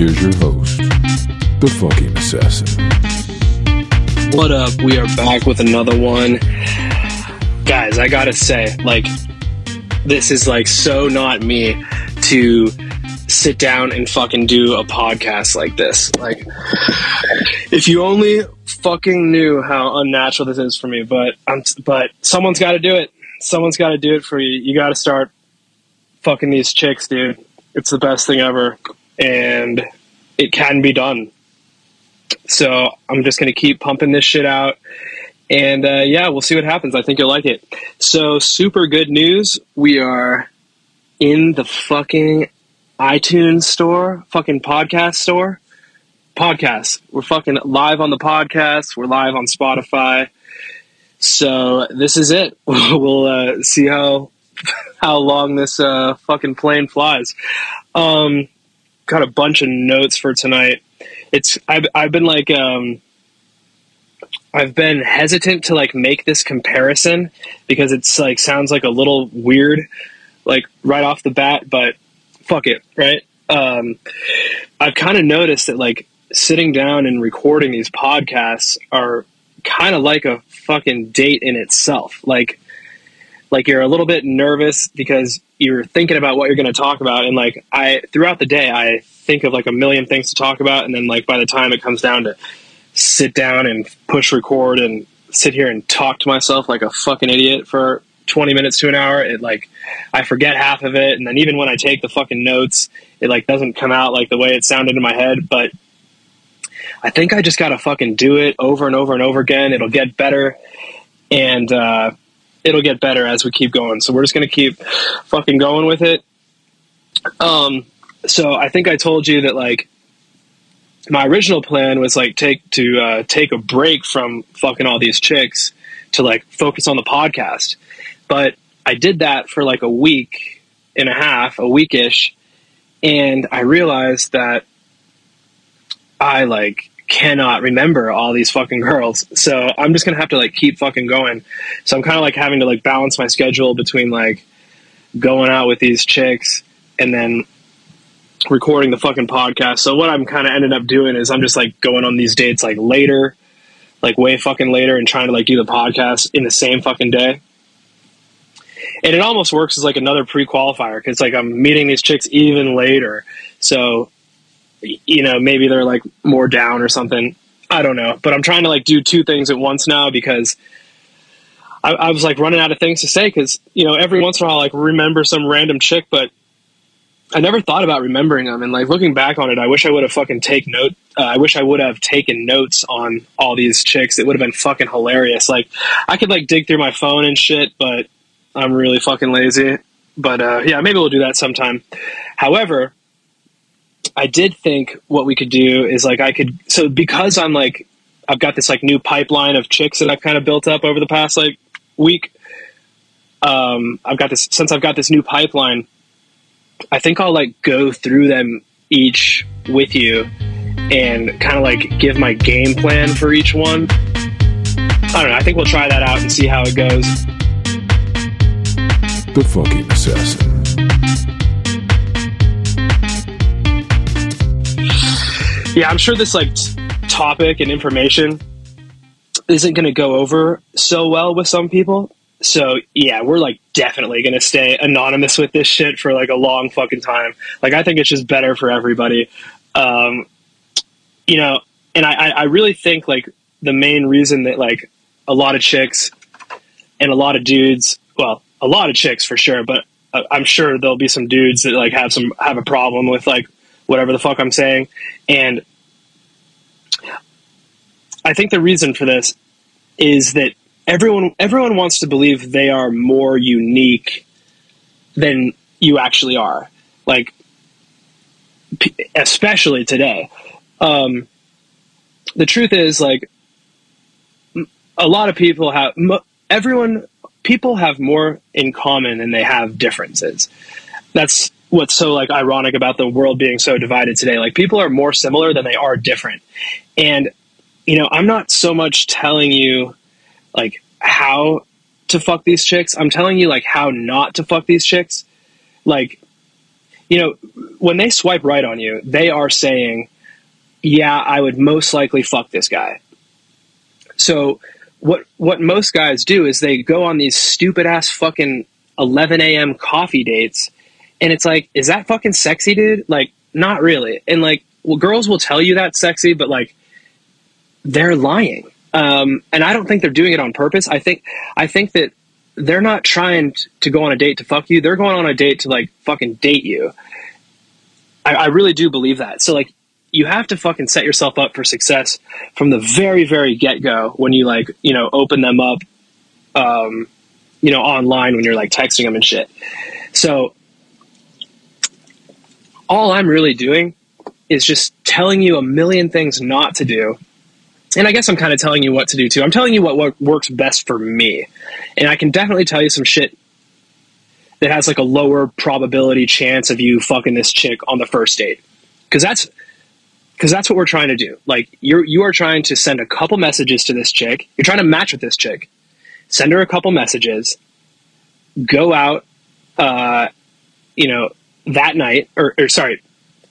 here's your host, the fucking assassin. What up? We are back with another one. Guys, I gotta say, like, this is like so not me to sit down and fucking do a podcast like this. Like, if you only fucking knew how unnatural this is for me, but I'm, but someone's got to do it. Someone's got to do it for you. You got to start fucking these chicks, dude. It's the best thing ever, and it can be done. So I'm just gonna keep pumping this shit out, and uh, yeah, we'll see what happens. I think you'll like it. So super good news. We are in the fucking iTunes store, fucking podcast store. Podcast. We're fucking live on the podcast. We're live on Spotify. So this is it. we'll uh, see how how long this uh, fucking plane flies. Um, got a bunch of notes for tonight. It's I've I've been like um, I've been hesitant to like make this comparison because it's like sounds like a little weird, like right off the bat. But fuck it, right? Um, I've kind of noticed that like sitting down and recording these podcasts are kind of like a fucking date in itself. Like like you're a little bit nervous because you're thinking about what you're going to talk about and like i throughout the day i think of like a million things to talk about and then like by the time it comes down to sit down and push record and sit here and talk to myself like a fucking idiot for 20 minutes to an hour it like i forget half of it and then even when i take the fucking notes it like doesn't come out like the way it sounded in my head but i think i just gotta fucking do it over and over and over again. It'll get better. And uh it'll get better as we keep going. So we're just going to keep fucking going with it. Um, so I think I told you that like my original plan was like take to uh, take a break from fucking all these chicks to like focus on the podcast, but I did that for like a week and a half, a weekish, and I realized that I like cannot remember all these fucking girls. So I'm just gonna have to like keep fucking going. So I'm kind of like having to like balance my schedule between like going out with these chicks and then recording the fucking podcast. So what I'm kind of ended up doing is I'm just like going on these dates like later, like way fucking later, and trying to like do the podcast in the same fucking day. And it almost works as like another pre-qualifier because like I'm meeting these chicks even later. So you know, maybe they're like more down or something. I don't know, but I'm trying to like do two things at once now because I, I was like running out of things to say because you know every once in a while I like remember some random chick, but I never thought about remembering them. And like looking back on it, I wish I would have fucking take note. Uh, I wish I would have taken notes on all these chicks. It would have been fucking hilarious. Like I could like dig through my phone and shit, but I'm really fucking lazy. But uh, yeah, maybe we'll do that sometime. However, I did think what we could do is like I could so because I'm like I've got this like new pipeline of chicks that I've kind of built up over the past like week. Um, I've got this since I've got this new pipeline. I think I'll like go through them each with you and kind of like give my game plan for each one. I don't know. I think we'll try that out and see how it goes. The fucking assassin. Yeah, I'm sure this like t- topic and information isn't going to go over so well with some people. So yeah, we're like definitely going to stay anonymous with this shit for like a long fucking time. Like I think it's just better for everybody. Um, you know, and I, I really think like the main reason that like a lot of chicks and a lot of dudes, well, a lot of chicks for sure, but I'm sure there'll be some dudes that like have some have a problem with like whatever the fuck I'm saying. And I think the reason for this is that everyone everyone wants to believe they are more unique than you actually are. Like especially today. Um, the truth is like a lot of people have everyone people have more in common than they have differences. That's what's so like ironic about the world being so divided today. Like people are more similar than they are different. And you know, I'm not so much telling you like how to fuck these chicks. I'm telling you like how not to fuck these chicks. Like you know, when they swipe right on you, they are saying, yeah, I would most likely fuck this guy. So what what most guys do is they go on these stupid ass fucking 11 a.m. coffee dates, and it's like, is that fucking sexy, dude? Like, not really. And like, well, girls will tell you that's sexy, but like, they're lying. Um, and I don't think they're doing it on purpose. I think I think that they're not trying to go on a date to fuck you. They're going on a date to like fucking date you. I, I really do believe that. So like, you have to fucking set yourself up for success from the very very get go when you like you know open them up, um, you know online when you're like texting them and shit. So all I'm really doing is just telling you a million things not to do and I guess I'm kind of telling you what to do too. I'm telling you what, what works best for me. And I can definitely tell you some shit that has like a lower probability chance of you fucking this chick on the first date. Cause that's, cause that's what we're trying to do. Like you're, you are trying to send a couple messages to this chick. You're trying to match with this chick. Send her a couple messages, go out, uh, you know, that night or, or sorry,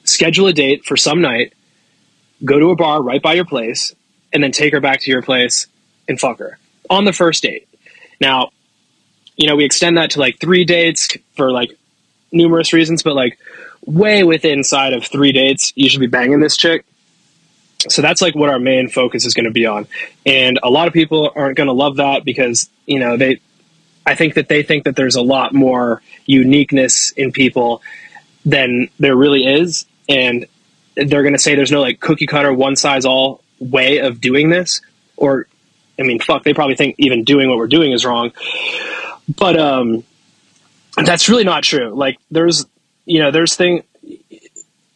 schedule a date for some night, go to a bar right by your place, and then take her back to your place and fuck her on the first date. Now, you know, we extend that to like three dates for like numerous reasons, but like way within side of three dates, you should be banging this chick. So that's like what our main focus is going to be on. And a lot of people aren't going to love that because, you know, they, I think that they think that there's a lot more uniqueness in people than there really is. And they're going to say there's no like cookie cutter, one size all way of doing this, or I mean, fuck, they probably think even doing what we're doing is wrong. But um, that's really not true. Like, there's, you know, there's thing,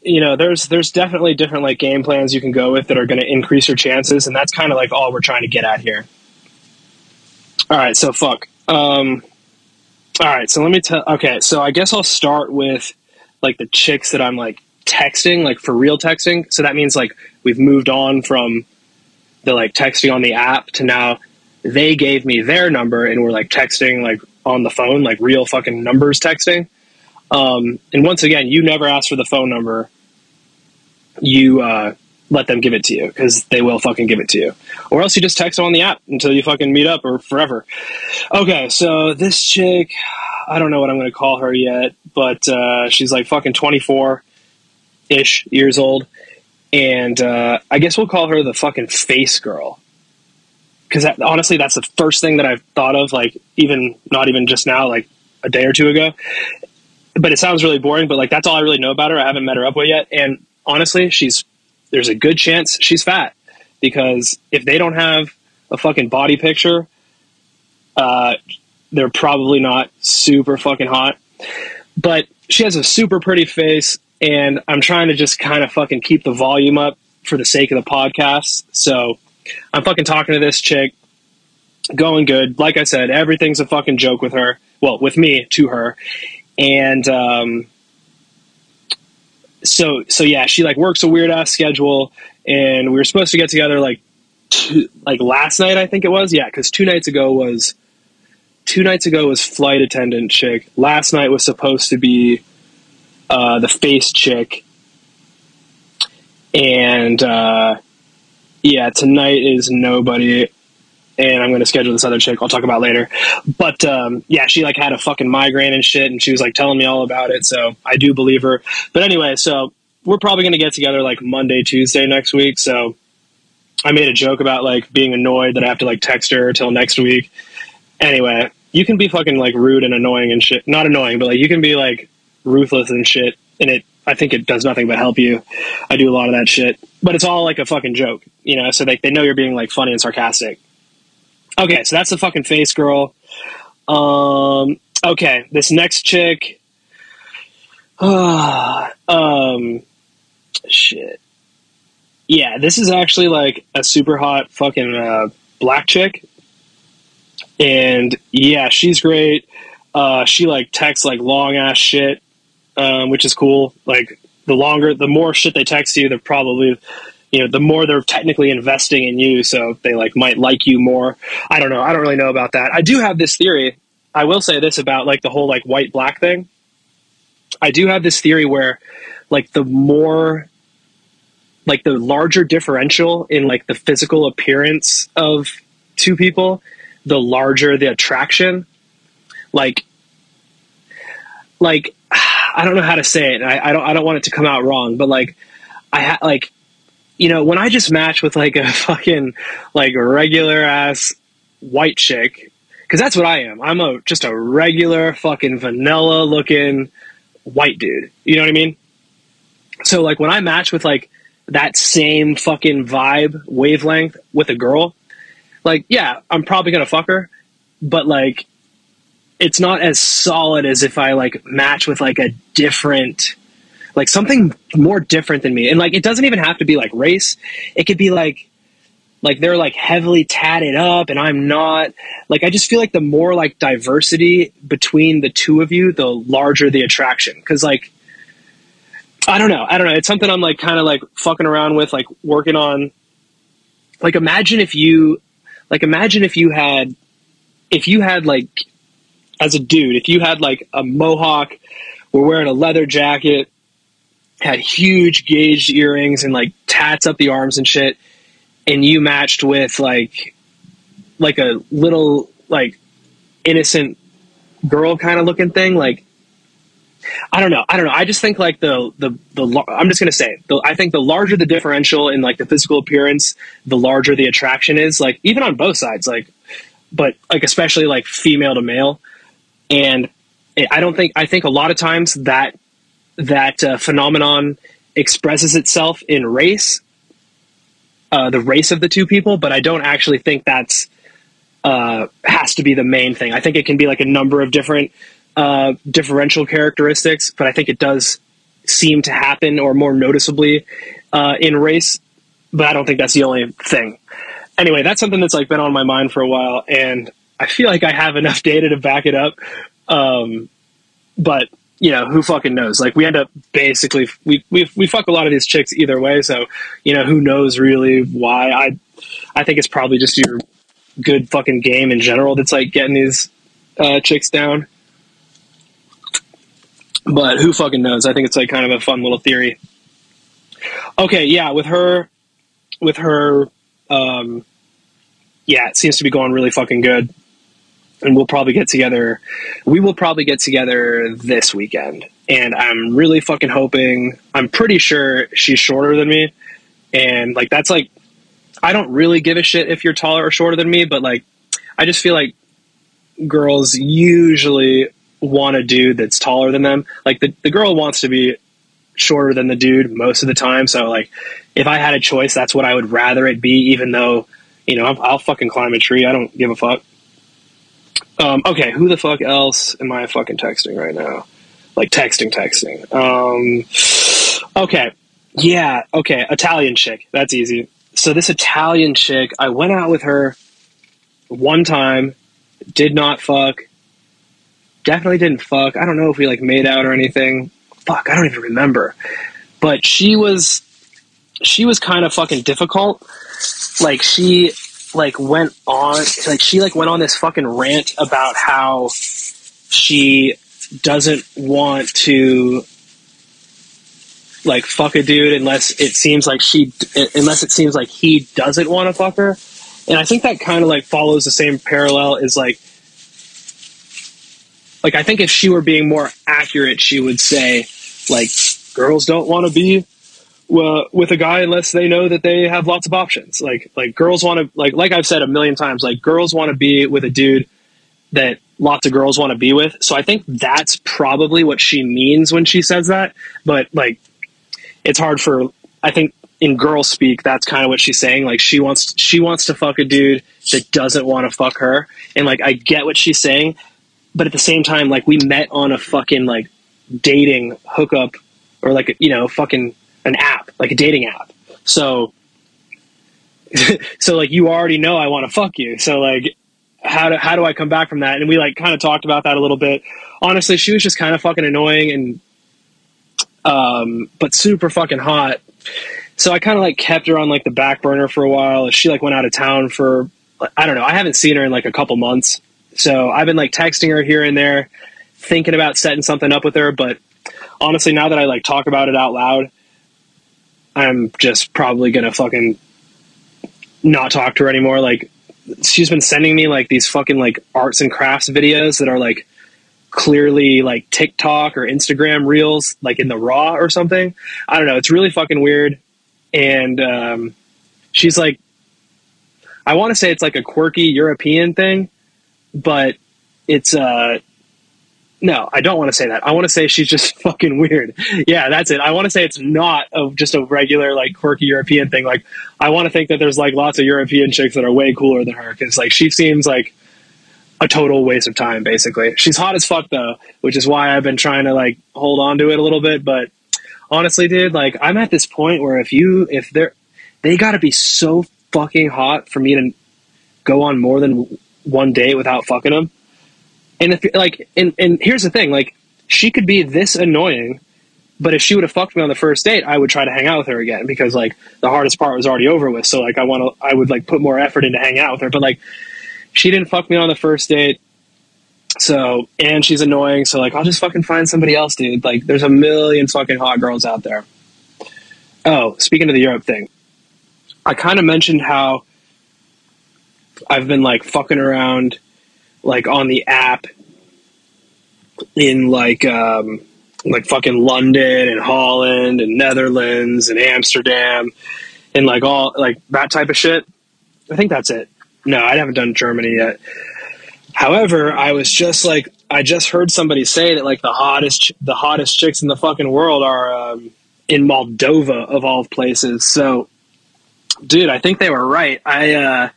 you know, there's there's definitely different like game plans you can go with that are going to increase your chances, and that's kind of like all we're trying to get at here. All right, so fuck. Um, all right, so let me tell. Okay, so I guess I'll start with like the chicks that I'm like texting, like for real texting. So that means like we've moved on from the like texting on the app to now they gave me their number and we're like texting like on the phone, like real fucking numbers texting. Um, and once again, you never ask for the phone number. You uh, let them give it to you because they will fucking give it to you. Or else you just text them on the app until you fucking meet up or forever. Okay, so this chick, I don't know what I'm going to call her yet, but uh, she's like fucking 24 ish years old and uh, I guess we'll call her the fucking face girl. Because that, honestly, that's the first thing that I've thought of, like even not even just now, like a day or two ago. But it sounds really boring. But like that's all I really know about her. I haven't met her up with yet, and honestly, she's there's a good chance she's fat because if they don't have a fucking body picture, uh, they're probably not super fucking hot. But she has a super pretty face and I'm trying to just kind of fucking keep the volume up for the sake of the podcast. So I'm fucking talking to this chick, going good. Like I said, everything's a fucking joke with her. Well, with me to her, and um, so so yeah, she like works a weird ass schedule, and we were supposed to get together like two, like last night, I think it was. Yeah, because two nights ago was two nights ago was flight attendant chick. Last night was supposed to be uh, the face chick, and uh, yeah, tonight is nobody. And I'm going to schedule this other chick. I'll talk about later. But um, yeah, she like had a fucking migraine and shit, and she was like telling me all about it. So I do believe her. But anyway, so we're probably going to get together like Monday, Tuesday next week. So I made a joke about like being annoyed that I have to like text her till next week. Anyway, you can be fucking like rude and annoying and shit. Not annoying, but like you can be like ruthless and shit, and it I think it does nothing but help you. I do a lot of that shit, but it's all like a fucking joke, you know. So they they know you're being like funny and sarcastic. Okay, so that's the fucking face girl. Um, okay, this next chick. Uh, um, shit. Yeah, this is actually like a super hot fucking uh, black chick, and yeah, she's great. Uh, she like texts like long ass shit um, which is cool. Like the longer, the more shit they text you, they're probably, you know, the more they're technically investing in you. So they like might like you more. I don't know. I don't really know about that. I do have this theory. I will say this about like the whole like white black thing. I do have this theory where like the more like the larger differential in like the physical appearance of two people, the larger the attraction. Like like I don't know how to say it. I, I don't I don't want it to come out wrong, but like I ha- like you know when I just match with like a fucking like regular ass white chick because that's what I am. I'm a just a regular fucking vanilla looking white dude. You know what I mean? So like when I match with like that same fucking vibe wavelength with a girl, like yeah, I'm probably gonna fuck her, but like it's not as solid as if I like match with like a different like something more different than me. And like it doesn't even have to be like race. It could be like like they're like heavily tatted up and I'm not. Like I just feel like the more like diversity between the two of you, the larger the attraction. Cause like I don't know. I don't know. It's something I'm like kind of like fucking around with, like working on. Like imagine if you like imagine if you had if you had like as a dude, if you had like a mohawk, were wearing a leather jacket, had huge gauged earrings and like tats up the arms and shit, and you matched with like like a little like innocent girl kind of looking thing like I don't know. I don't know. I just think like the the the I'm just gonna say the, I think the larger the differential in like the physical appearance, the larger the attraction is. Like even on both sides, like but like especially like female to male, and I don't think I think a lot of times that that uh, phenomenon expresses itself in race, uh, the race of the two people, but I don't actually think that's uh, has to be the main thing. I think it can be like a number of different uh, differential characteristics, but I think it does seem to happen or more noticeably uh, in race. But I don't think that's the only thing. Anyway, that's something that's like been on my mind for a while, and I feel like I have enough data to back it up. Um, but you know, who fucking knows? Like we end up basically we we we fuck a lot of these chicks either way. So you know, who knows really why? I I think it's probably just your good fucking game in general that's like getting these uh, chicks down. But who fucking knows? I think it's like kind of a fun little theory. Okay, yeah, with her, with her, um, yeah, it seems to be going really fucking good. And we'll probably get together. We will probably get together this weekend. And I'm really fucking hoping, I'm pretty sure she's shorter than me. And like, that's like, I don't really give a shit if you're taller or shorter than me, but like, I just feel like girls usually want a dude that's taller than them. Like the, the girl wants to be shorter than the dude most of the time. So like if I had a choice, that's what I would rather it be, even though, you know, I'll, I'll fucking climb a tree. I don't give a fuck. Um, okay, who the fuck else am I fucking texting right now? Like texting, texting. Um, okay. Yeah, okay. Italian chick. That's easy. So this Italian chick, I went out with her one time, did not fuck definitely didn't fuck. I don't know if we like made out or anything. Fuck, I don't even remember. But she was she was kind of fucking difficult. Like she like went on like she like went on this fucking rant about how she doesn't want to like fuck a dude unless it seems like she unless it seems like he doesn't want to fuck her. And I think that kind of like follows the same parallel is like like I think if she were being more accurate, she would say like girls don't want to be uh, with a guy unless they know that they have lots of options. Like like girls want to like like I've said a million times, like girls want to be with a dude that lots of girls want to be with. So I think that's probably what she means when she says that. But like it's hard for I think in girl speak that's kind of what she's saying like she wants she wants to fuck a dude that doesn't want to fuck her and like I get what she's saying but at the same time, like we met on a fucking like dating hookup or like you know fucking an app, like a dating app. So, so like you already know I want to fuck you. So like, how do how do I come back from that? And we like kind of talked about that a little bit. Honestly, she was just kind of fucking annoying and, um, but super fucking hot. So I kind of like kept her on like the back burner for a while. She like went out of town for I don't know. I haven't seen her in like a couple months. So I've been like texting her here and there, thinking about setting something up with her, but honestly, now that I like talk about it out loud, I'm just probably gonna fucking not talk to her anymore. Like, she's been sending me like these fucking like arts and crafts videos that are like clearly like TikTok or Instagram reels, like in the raw or something. I don't know. It's really fucking weird. And um, she's like, I want to say it's like a quirky European thing, but it's uh no, I don't want to say that. I want to say she's just fucking weird. Yeah, that's it. I want to say it's not a, just a regular like quirky European thing. Like I want to think that there's like lots of European chicks that are way cooler than her because like she seems like a total waste of time. Basically, she's hot as fuck though, which is why I've been trying to like hold on to it a little bit. But honestly, dude, like I'm at this point where if you if they're they got to be so fucking hot for me to go on more than one date without fucking them. And if like, and and here's the thing, like she could be this annoying, but if she would have fucked me on the first date, I would try to hang out with her again because like the hardest part was already over with. So like I want to, I would like put more effort into hanging out with her. But like she didn't fuck me on the first date. So and she's annoying. So like I'll just fucking find somebody else, dude. Like there's a million fucking hot girls out there. Oh, speaking of the Europe thing, I kind of mentioned how I've been like fucking around like on the app in like um like fucking London and Holland and Netherlands and Amsterdam and like all like that type of shit. I think that's it. No, I haven't done Germany yet. However, I was just like I just heard somebody say that like the hottest the hottest chicks in the fucking world are um, in Moldova of all places. So, dude, I think they were right. I uh,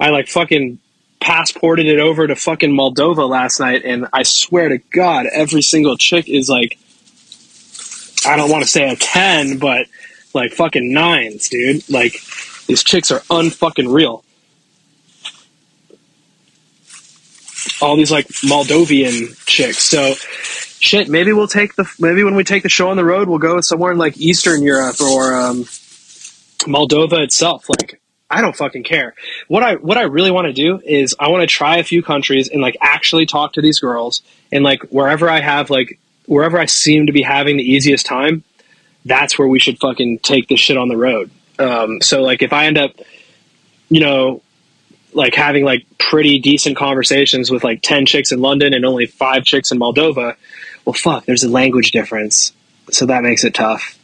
I like fucking passported it over to fucking Moldova last night, and I swear to God, every single chick is like, I don't want to say a 10, but like fucking nines, dude. Like, these chicks are unfucking real. All these like Moldovan chicks. So, shit, maybe we'll take the, maybe when we take the show on the road, we'll go somewhere in like Eastern Europe or um, Moldova itself. Like, I don't fucking care. What I what I really want to do is I want to try a few countries and like actually talk to these girls and like wherever I have like wherever I seem to be having the easiest time, that's where we should fucking take this shit on the road. Um, so like if I end up, you know, like having like pretty decent conversations with like ten chicks in London and only five chicks in Moldova, well, fuck, there's a language difference, so that makes it tough.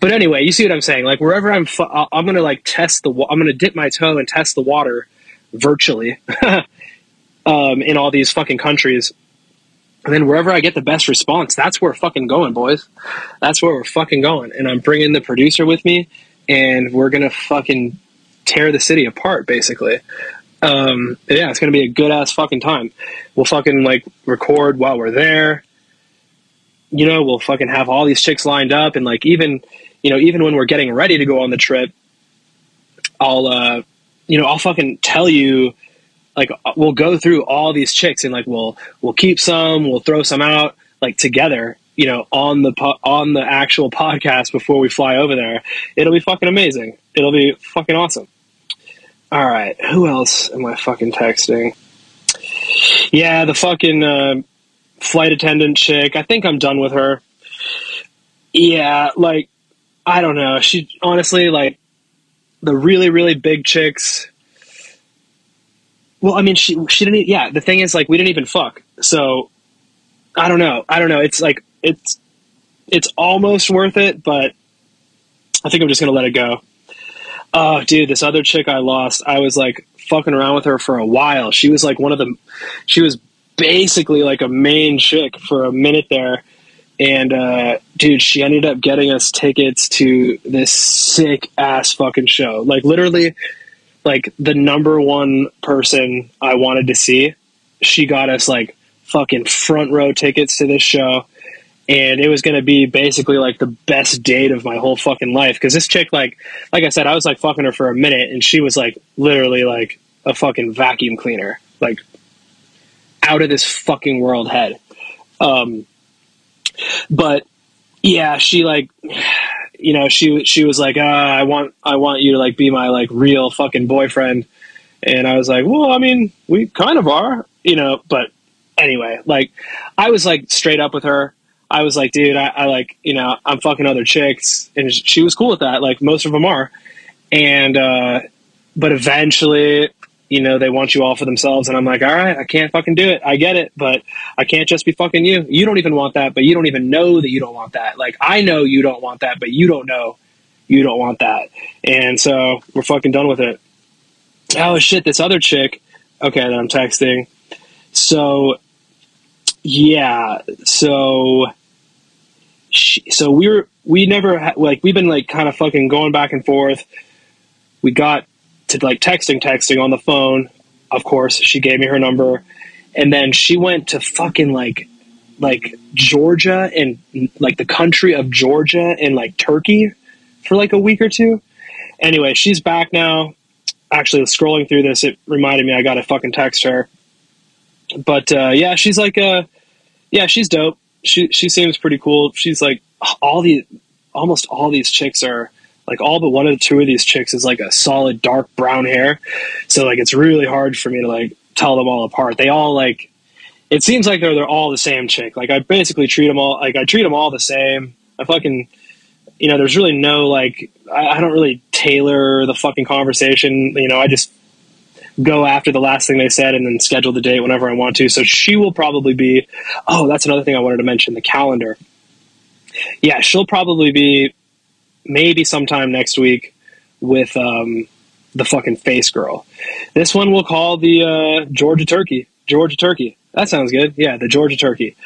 But anyway, you see what I'm saying? Like wherever I'm, fu- I'm gonna like test the. I'm gonna dip my toe and test the water virtually um, in all these fucking countries. And then wherever I get the best response, that's where we're fucking going, boys. That's where we're fucking going. And I'm bringing the producer with me, and we're gonna fucking tear the city apart, basically. Um, yeah, it's gonna be a good ass fucking time. We'll fucking like record while we're there. You know, we'll fucking have all these chicks lined up, and like even you know, even when we're getting ready to go on the trip, I'll, uh, you know, I'll fucking tell you, like, we'll go through all these chicks and like, we'll, we'll keep some, we'll throw some out like together, you know, on the, po- on the actual podcast before we fly over there. It'll be fucking amazing. It'll be fucking awesome. All right. Who else am I fucking texting? Yeah, the fucking, uh, flight attendant chick. I think I'm done with her. Yeah, like I don't know. She honestly like the really really big chicks. Well, I mean, she she didn't. Yeah, the thing is, like, we didn't even fuck. So I don't know. I don't know. It's like it's it's almost worth it, but I think I'm just gonna let it go. Oh, dude, this other chick I lost. I was like fucking around with her for a while. She was like one of the. She was basically like a main chick for a minute there and uh, dude, she ended up getting us tickets to this sick ass fucking show. Like literally, like the number one person I wanted to see, she got us like fucking front row tickets to this show. And it was to be basically like the best date of my whole fucking life. Cause this chick, like, like I said, I was like fucking her for a minute and she was like literally like a fucking vacuum cleaner, like out of this fucking world head. Um, but yeah, she like, you know, she she was like, uh, I want I want you to like be my like real fucking boyfriend, and I was like, well, I mean, we kind of are, you know, but anyway, like, I was like straight up with her. I was like, dude, I, I like, you know, I'm fucking other chicks, and she was cool with that. Like most of them are, and uh, but eventually, you know, they want you all for themselves, and I'm like, all right, I can't fucking do it. I get it, but I can't just be fucking you. You don't even want that, but you don't even know that you don't want that. Like I know you don't want that, but you don't know you don't want that, and so we're fucking done with it. Oh shit, this other chick. Okay, that I'm texting. So yeah, so she, so we were we never ha- like we've been like kind of fucking going back and forth. We got to like texting, texting on the phone. Of course, she gave me her number, and then she went to fucking like like Georgia and like the country of Georgia and like Turkey for like a week or two. Anyway, she's back now. Actually, scrolling through this, it reminded me I got to fucking text her. But uh, yeah, she's like uh yeah, she's dope she she seems pretty cool. She's like all the almost all these chicks are like all but one of the two of these chicks is like a solid dark brown hair. So like it's really hard for me to like tell them all apart. They all like it seems like they're they're all the same chick. Like I basically treat them all like I treat them all the same. I fucking you know, there's really no like I, I don't really tailor the fucking conversation. You know, I just go after the last thing they said and then schedule the date whenever I want to. So she will probably be. Oh, that's another thing I wanted to mention: the calendar. Yeah, she'll probably be maybe sometime next week with um, the fucking face girl. This one we'll call the uh, Georgia Turkey. Georgia Turkey. That sounds good. Yeah, the Georgia Turkey.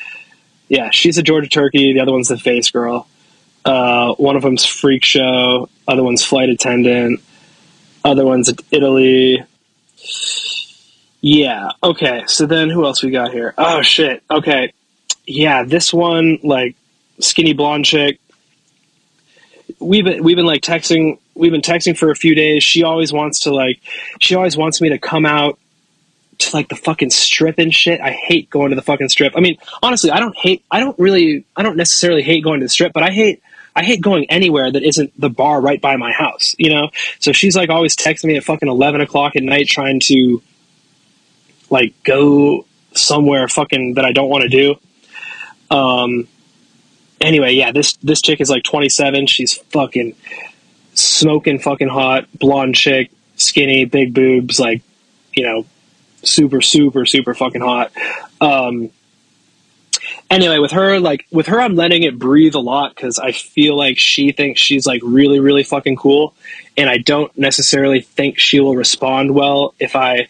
Yeah, she's a Georgia Turkey. The other one's the face girl. Uh, one of them's freak show. Other one's flight attendant. Other one's Italy. Yeah. Okay. So then who else we got here? Oh shit. Okay. Yeah, this one like skinny blonde chick. We've been we've been like texting we've been texting for a few days. She always wants to like she always wants me to come out to like the fucking strip and shit. I hate going to the fucking strip. I mean, honestly, I don't hate I don't really I don't necessarily hate going to the strip, but I hate I hate going anywhere that isn't the bar right by my house, you know? So she's like always texting me at fucking 11 o'clock at night trying to like go somewhere fucking that I don't want to do. Um, anyway, yeah, this, this chick is like 27. She's fucking smoking fucking hot, blonde chick, skinny, big boobs, like, you know, super, super, super fucking hot. Um, anyway, with her, like with her, I'm letting it breathe a lot because I feel like she thinks she's like really, really fucking cool, and I don't necessarily think she will respond well if I,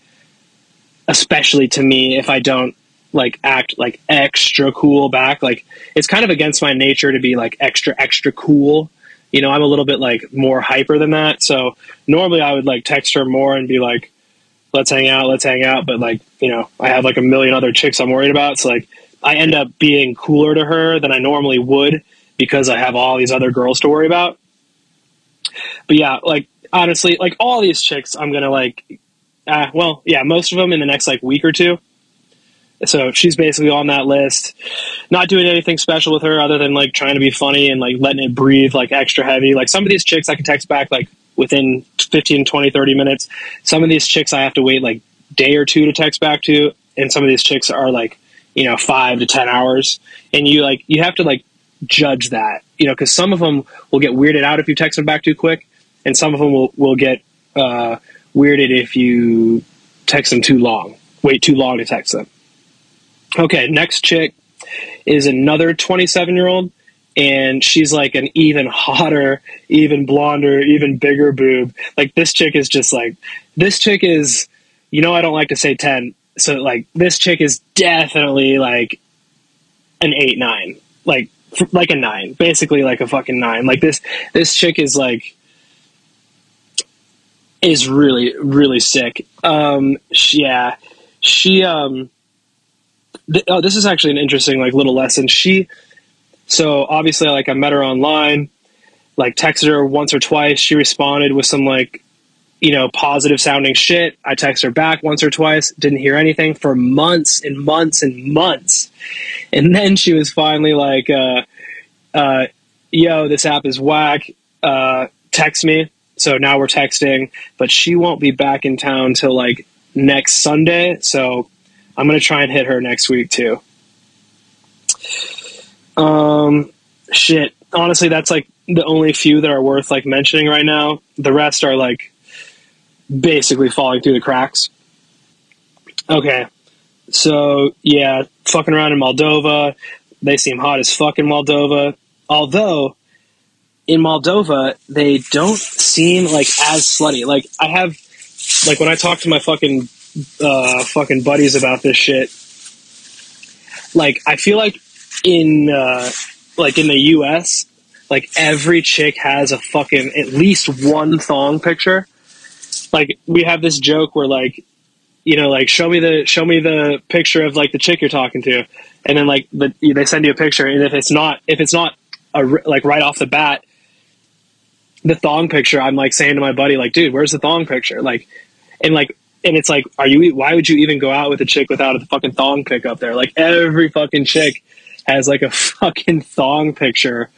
especially to me, if I don't like act like extra cool back. Like it's kind of against my nature to be like extra, extra cool. You know, I'm a little bit like more hyper than that. So normally I would like text her more and be like, let's hang out, let's hang out. But like, you know, I have like a million other chicks I'm worried about. So like, I end up being cooler to her than I normally would because I have all these other girls to worry about. But yeah, like honestly, like all these chicks, I'm gonna like, uh, well, yeah, most of them in the next like week or two. So she's basically on that list. Not doing anything special with her other than like trying to be funny and like letting it breathe like extra heavy. Like some of these chicks I can text back like within 15, 20, 30 minutes. Some of these chicks I have to wait like day or two to text back to. And some of these chicks are like you know five to ten hours and you like you have to like judge that you know because some of them will get weirded out if you text them back too quick and some of them will, will get uh, weirded if you text them too long wait too long to text them okay next chick is another 27 year old and she's like an even hotter even blonder even bigger boob like this chick is just like this chick is you know i don't like to say 10 so like this chick is definitely like an eight nine, like like a nine, basically like a fucking nine. Like this this chick is like is really really sick. Um, she, yeah, she um. Th- oh, this is actually an interesting like little lesson. She so obviously like I met her online, like texted her once or twice. She responded with some like you know, positive sounding shit. I text her back once or twice, didn't hear anything for months and months and months. And then she was finally like, uh, uh, yo, this app is whack. Uh, text me. So now we're texting, but she won't be back in town till like next Sunday. So I'm going to try and hit her next week too. Um, shit. Honestly, that's like the only few that are worth like mentioning right now. The rest are like basically falling through the cracks. Okay, so yeah, fucking around in Moldova. They seem hot as fuck in Moldova. Although in Moldova, they don't seem like as slutty. Like I have, like when I talk to my fucking uh, fucking buddies about this shit, like I feel like in uh, like in the U.S., like every chick has a fucking at least one thong picture. Like we have this joke where like you know like show me the show me the picture of like the chick you're talking to, and then like the, they send you a picture, and if it's not if it's not a, like right off the bat the thong picture, I'm like saying to my buddy, like, dude, where's the thong picture? Like, and like, and it's like, are you? Why would you even go out with a chick without a fucking thong pic up there? Like every fucking chick has like a fucking thong picture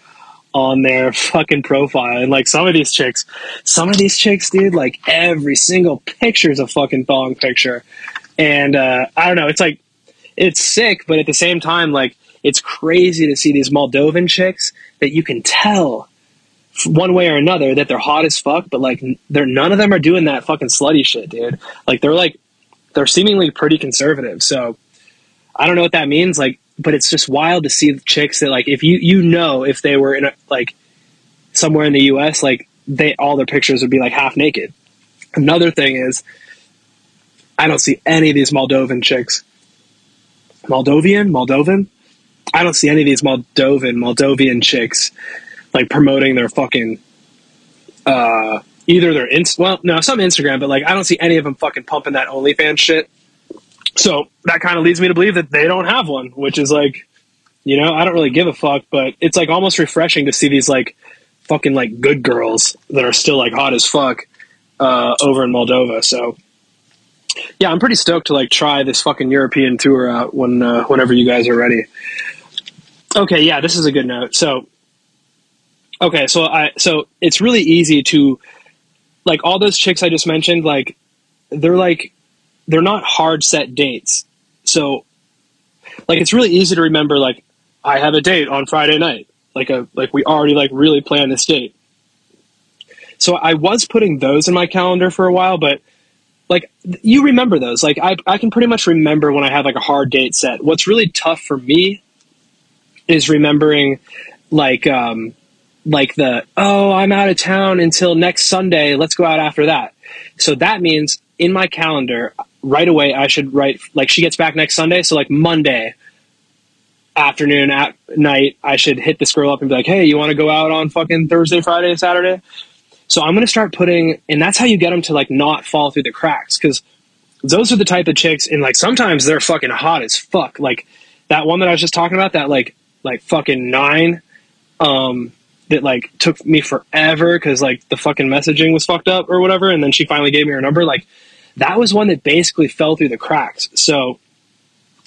on their fucking profile, and like some of these chicks, some of these chicks, dude, like every single picture is a fucking thong picture, and uh, I don't know, it's like it's sick, but at the same time, like it's crazy to see these Moldovan chicks that you can tell one way or another that they're hot as fuck, but like they're none of them are doing that fucking slutty shit, dude. Like they're like they're seemingly pretty conservative. So I don't know what that means, like, but it's just wild to see the chicks that like if you you know if they were in a like somewhere in the U.S. like they all their pictures would be like half naked. Another thing is I don't see any of these Moldovan chicks. Moldovan, Moldovan. I don't see any of these Moldovan, Moldovan chicks like promoting their fucking uh either their inst well no some Instagram, but like I don't see any of them fucking pumping that OnlyFans shit. So that kind of leads me to believe that they don't have one, which is like, you know, I don't really give a fuck, but it's like almost refreshing to see these like fucking like good girls that are still like hot as fuck uh, over in Moldova. So yeah, I'm pretty stoked to like try this fucking European tour out when uh, whenever you guys are ready. Okay, yeah, this is a good note. So Okay, so I so it's really easy to like all those chicks I just mentioned, like they're like they're not hard set dates. So like it's really easy to remember like I have a date on Friday night. Like a like we already like really planned this date. So I was putting those in my calendar for a while, but like you remember those. Like I I can pretty much remember when I have like a hard date set. What's really tough for me is remembering like um like the oh i'm out of town until next sunday. Let's go out after that. So that means in my calendar right away i should write like she gets back next sunday. So like monday afternoon at night i should hit this girl up and be like hey you want to go out on fucking thursday friday saturday? So i'm going to start putting and that's how you get them to like not fall through the cracks because those are the type of chicks and like sometimes they're fucking hot as fuck. Like that one that i was just talking about that like like fucking nine um that like took me forever because like the fucking messaging was fucked up or whatever, and then she finally gave me her number. Like that was one that basically fell through the cracks. So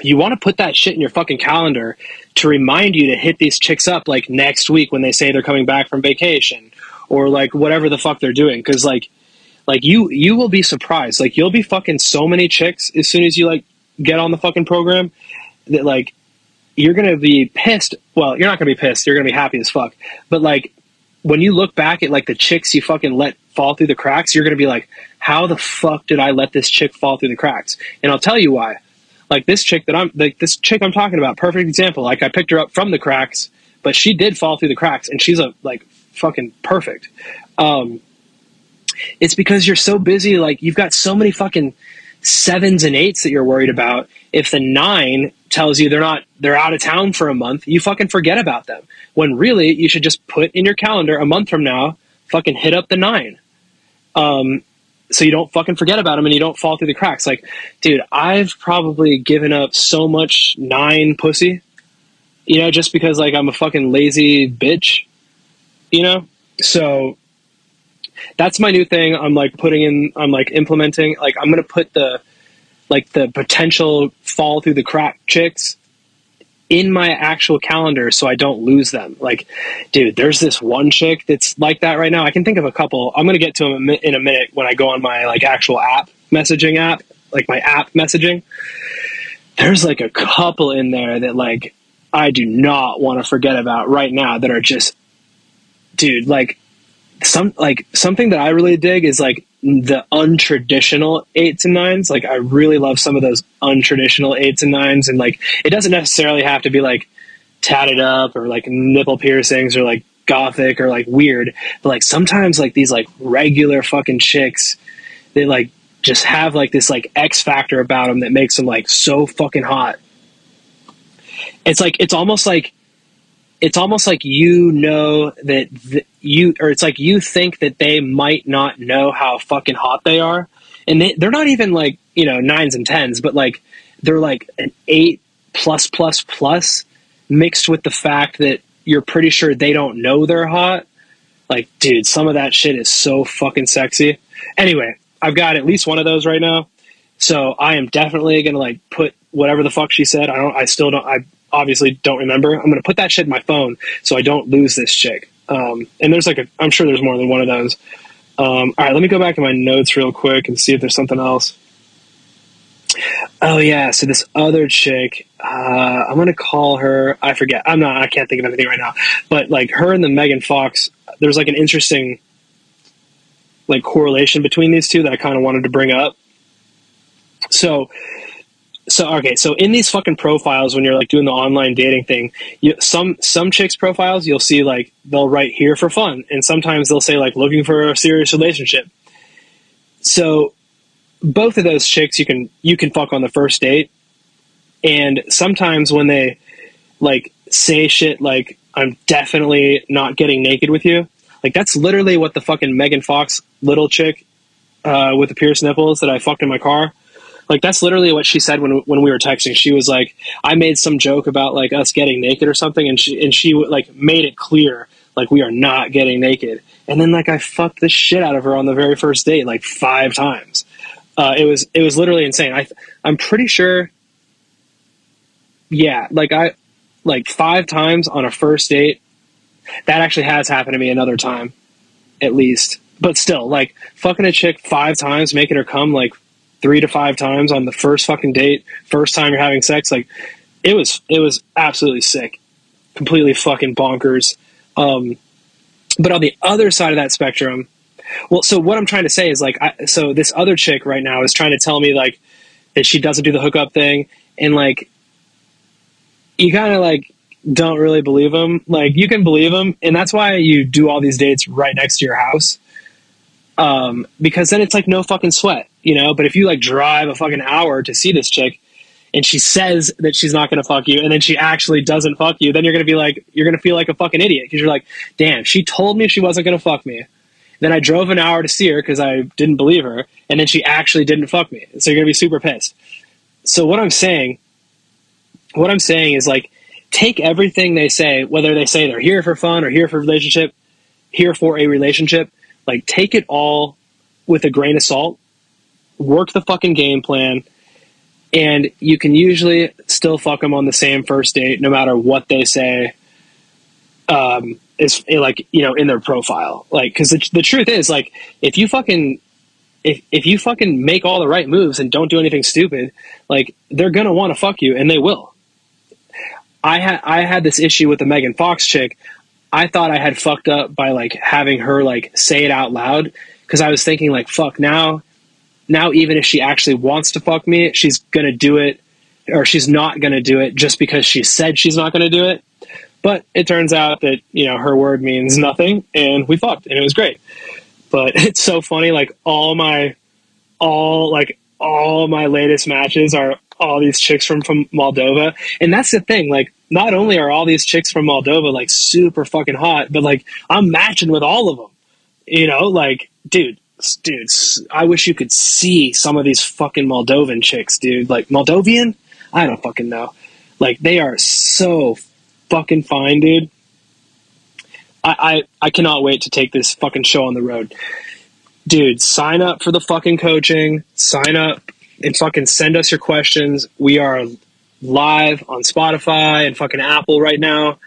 you want to put that shit in your fucking calendar to remind you to hit these chicks up like next week when they say they're coming back from vacation or like whatever the fuck they're doing because like like you you will be surprised like you'll be fucking so many chicks as soon as you like get on the fucking program that like you're going to be pissed. Well, you're not going to be pissed. You're going to be happy as fuck. But like when you look back at like the chicks you fucking let fall through the cracks, you're going to be like, how the fuck did I let this chick fall through the cracks? And I'll tell you why. Like this chick that I'm like this chick I'm talking about, perfect example. Like I picked her up from the cracks, but she did fall through the cracks and she's a like fucking perfect. Um it's because you're so busy like you've got so many fucking sevens and eights that you're worried about. If the nine tells you they're not they're out of town for a month, you fucking forget about them. When really you should just put in your calendar a month from now, fucking hit up the nine. Um, so you don't fucking forget about them and you don't fall through the cracks. Like, dude, I've probably given up so much nine pussy, you know, just because like I'm a fucking lazy bitch, you know. So that's my new thing. I'm like putting in. I'm like implementing. Like I'm gonna put the like the potential fall through the crack chicks in my actual calendar so I don't lose them. Like, dude, there's this one chick that's like that right now. I can think of a couple. I'm gonna get to them in a minute when I go on my like actual app messaging app, like my app messaging. There's like a couple in there that like I do not want to forget about right now that are just, dude, like some like something that I really dig is like the untraditional eights and nines. Like I really love some of those untraditional eights and nines, and like it doesn't necessarily have to be like tatted up or like nipple piercings or like gothic or like weird, but like sometimes like these like regular fucking chicks, they like just have like this like X factor about them that makes them like so fucking hot. It's like it's almost like it's almost like you know that th- you or it's like you think that they might not know how fucking hot they are. And they, they're not even like you know nines and tens but like they're like an eight plus plus plus mixed with the fact that you're pretty sure they don't know they're hot. Like dude some of that shit is so fucking sexy. Anyway i've got at least one of those right now. So i am definitely gonna like put whatever the fuck she said. I don't i still don't i obviously don't remember i'm gonna put that shit in my phone so i don't lose this chick um, and there's like a, I'm sure there's more than one of those. Um, all right, let me go back to my notes real quick and see if there's something else. Oh yeah, so this other chick, uh, I'm gonna call her. I forget. I'm not. I can't think of anything right now. But like her and the Megan Fox, there's like an interesting like correlation between these two that I kind of wanted to bring up. So so okay, so in these fucking profiles, when you're like doing the online dating thing, you, some some chicks profiles you'll see like they'll write here for fun, and sometimes they'll say like looking for a serious relationship. So both of those chicks you can you can fuck on the first date, and sometimes when they like say shit like I'm definitely not getting naked with you, like that's literally what the fucking Megan Fox little chick uh, with the pierced nipples that I fucked in my car like that's literally what she said when when we were texting. She was like, I made some joke about like us getting naked or something, and she and she like made it clear like we are not getting naked. And then like I fucked the shit out of her on the very first date like five times. Uh, it was it was literally insane. I I'm pretty sure. Yeah, like I like five times on a first date. That actually has happened to me another time, at least. But still, like fucking a chick five times, making her come like three to five times on the first fucking date, first time you're having sex. Like it was, it was absolutely sick, completely fucking bonkers. Um, but on the other side of that spectrum, well, so what I'm trying to say is like, I, so this other chick right now is trying to tell me like that she doesn't do the hookup thing, and like you kind of like don't really believe them. Like you can believe them, and that's why you do all these dates right next to your house um, because then it's like no fucking sweat, you know. But if you like drive a fucking hour to see this chick, and she says that she's not going to fuck you, and then she actually doesn't fuck you, then you're going to be like, you're going to feel like a fucking idiot because you're like, damn, she told me she wasn't going to fuck me. Then I drove an hour to see her because I didn't believe her, and then she actually didn't fuck me. So you're going to be super pissed. So what I'm saying, what I'm saying is like, take everything they say, whether they say they're here for fun or here for relationship, here for a relationship, like, take it all with a grain of salt, work the fucking game plan, and you can usually still fuck them on the same first date, no matter what they say. Um, is like you know in their profile, like because the, the truth is like if you fucking if if you fucking make all the right moves and don't do anything stupid, like they're gonna want to fuck you and they will. I had I had this issue with the Megan Fox chick. I thought I had fucked up by like having her like say it out loud because I was thinking like fuck now now even if she actually wants to fuck me she's gonna do it or she's not gonna do it just because she said she's not gonna do it. But it turns out that you know her word means nothing and we fucked and it was great. But it's so funny like all my all like all my latest matches are all these chicks from from Moldova. And that's the thing like not only are all these chicks from Moldova like super fucking hot, but like I'm matching with all of them. You know, like, dude, dude, I wish you could see some of these fucking Moldovan chicks, dude. Like Moldovan? I don't fucking know. Like they are so fucking fine, dude. I, I, I cannot wait to take this fucking show on the road. Dude, sign up for the fucking coaching. Sign up and fucking send us your questions. We are live on Spotify and fucking Apple right now.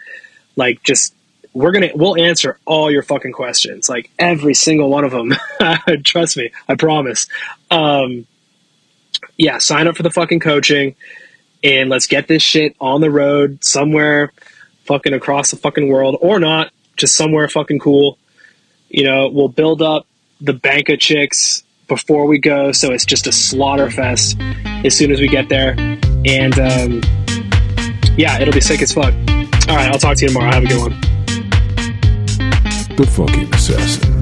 Like, just we're gonna we'll answer all your fucking questions, like every single one of them. Trust me, I promise. Um, yeah, sign up for the fucking coaching. and let's get this shit on the road somewhere fucking across the fucking world or not, just somewhere fucking cool. You know, we'll build up the bank of chicks before we go, so it's just a slaughter fest as soon as we get there. And um, yeah, it'll be sick as fuck. All right, I'll talk to you tomorrow. Have a good one. The fucking assassin.